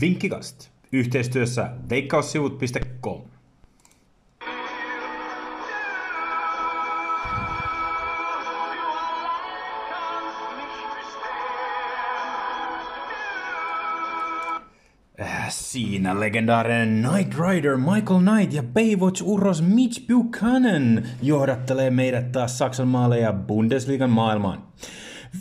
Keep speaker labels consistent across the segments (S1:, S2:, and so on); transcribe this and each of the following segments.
S1: Vinkkikast yhteistyössä veikkaussivut.com. Äh, Siinä legendaarinen Knight Rider Michael Knight ja Baywatch-uros Mitch Buchanan johdattelee meidät taas Saksan maalle ja Bundesliigan maailmaan.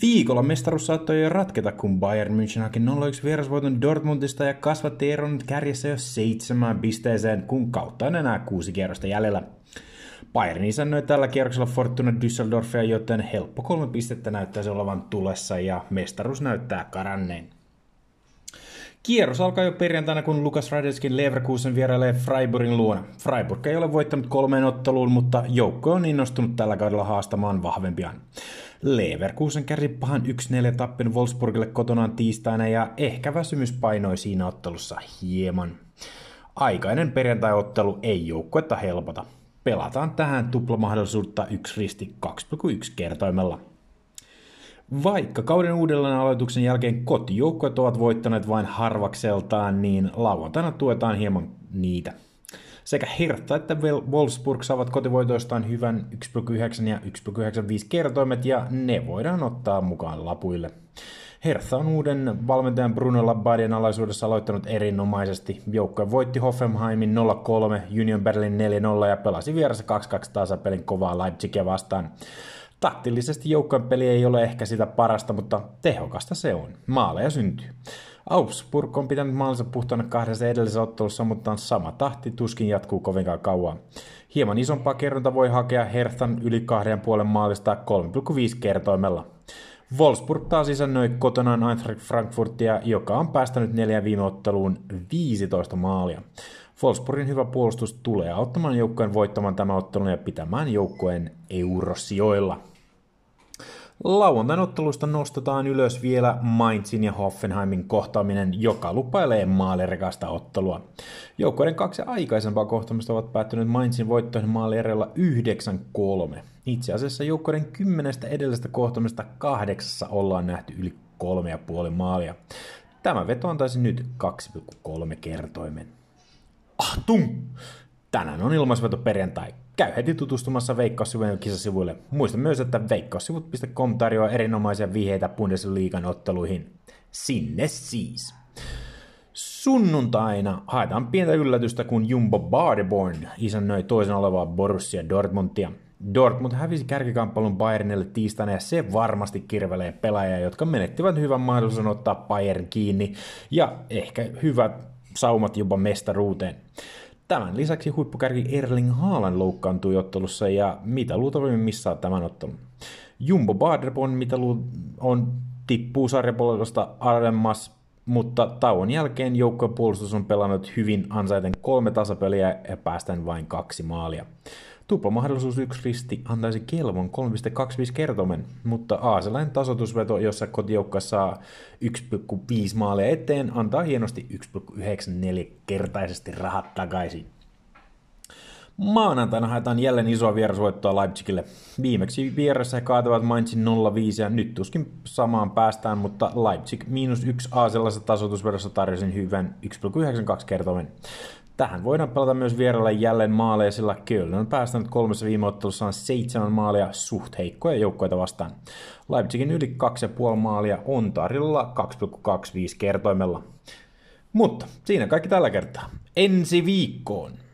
S1: Viikolla mestaruus saattoi jo ratketa, kun Bayern München haki 0-1 vierasvoiton Dortmundista ja kasvatti eron kärjessä jo seitsemään pisteeseen, kun kautta on enää kuusi kierrosta jäljellä. Bayern isännöi tällä kierroksella Fortuna Düsseldorfia, joten helppo kolme pistettä näyttäisi olevan tulessa ja mestaruus näyttää karanneen. Kierros alkaa jo perjantaina, kun Lukas Radetskin Leverkusen vierailee Freiburgin luona. Freiburg ei ole voittanut kolmeen otteluun, mutta joukko on innostunut tällä kaudella haastamaan vahvempiaan. Leverkusen kärsi pahan 1-4 tappin Wolfsburgille kotonaan tiistaina ja ehkä väsymys painoi siinä ottelussa hieman. Aikainen perjantai-ottelu ei joukkuetta helpota. Pelataan tähän tuplamahdollisuutta 1 risti 2,1 kertoimella. Vaikka kauden uudelleen aloituksen jälkeen kotijoukkueet ovat voittaneet vain harvakseltaan, niin lauantaina tuetaan hieman niitä. Sekä Hertha että Wolfsburg saavat kotivoitoistaan hyvän 1,9 ja 1,95 kertoimet ja ne voidaan ottaa mukaan lapuille. Hertha on uuden valmentajan Bruno Labbadien alaisuudessa aloittanut erinomaisesti. Joukkue voitti Hoffenheimin 0-3, Union Berlin 4-0 ja pelasi vieressä 2-2 tasapelin kovaa Leipzigia vastaan. Taktillisesti joukkojen peli ei ole ehkä sitä parasta, mutta tehokasta se on. Maaleja syntyy. Augsburg on pitänyt maalinsa puhtaana kahdessa edellisessä ottelussa, mutta sama tahti tuskin jatkuu kovinkaan kauan. Hieman isompaa kerronta voi hakea Herthan yli kahden puolen maalista 3,5 kertoimella. Wolfsburg taas isännöi kotonaan Eintracht Frankfurtia, joka on päästänyt neljän viime otteluun 15 maalia. Wolfsburgin hyvä puolustus tulee auttamaan joukkueen voittamaan tämä ottelun ja pitämään joukkueen eurosijoilla. Lauantain ottelusta nostetaan ylös vielä Mainzin ja Hoffenheimin kohtaaminen, joka lupailee maalirikasta ottelua. Joukkoiden kaksi aikaisempaa kohtaamista ovat päättyneet Mainzin voittoihin maalierellä 9-3. Itse asiassa joukkoiden kymmenestä edellisestä kohtaamista kahdeksassa ollaan nähty yli 3,5 maalia. Tämä veto antaisi nyt 2,3 kertoimen. Ahtung! Tänään on ilmaisveto perjantai. Käy heti tutustumassa Veikkaussivujen kisasivuille. Muista myös, että veikkaussivut.com tarjoaa erinomaisia vihjeitä Bundesliigan otteluihin. Sinne siis! Sunnuntaina haetaan pientä yllätystä, kun Jumbo Badeborn isännöi toisen olevaa Borussia Dortmundia. Dortmund hävisi kärkikamppailun Bayernille tiistaina ja se varmasti kirvelee pelaajia, jotka menettivät hyvän mahdollisuuden ottaa Bayern kiinni ja ehkä hyvät saumat jopa mestaruuteen. Tämän lisäksi huippukärki Erling Haaland loukkaantui ottelussa ja mitä luultavimmin missaa tämän ottelun. Jumbo Baderbon mitä on tippuu sarjapolvesta alemmas, mutta tauon jälkeen joukkojen puolustus on pelannut hyvin ansaiten kolme tasapeliä ja päästään vain kaksi maalia. Tuplamahdollisuus yksi risti antaisi kelvon 3,25 kertomen, mutta Aaselain tasotusveto, jossa kotijoukka saa 1,5 maalia eteen, antaa hienosti 1,94 kertaisesti rahat takaisin. Maanantaina haetaan jälleen isoa vierasvoittoa Leipzigille. Viimeksi vieressä he kaatavat Mainzin 0-5 ja nyt tuskin samaan päästään, mutta Leipzig miinus yksi Aaselassa tasoitusvedossa tarjosin hyvän 1,92 kertomen. Tähän voidaan pelata myös vierailla jälleen maaleja, sillä Köln on päästänyt kolmessa viime ottelussaan seitsemän maalia suht heikkoja joukkoita vastaan. Leipzigin yli 2,5 maalia on tarjolla 2,25 kertoimella. Mutta siinä kaikki tällä kertaa. Ensi viikkoon!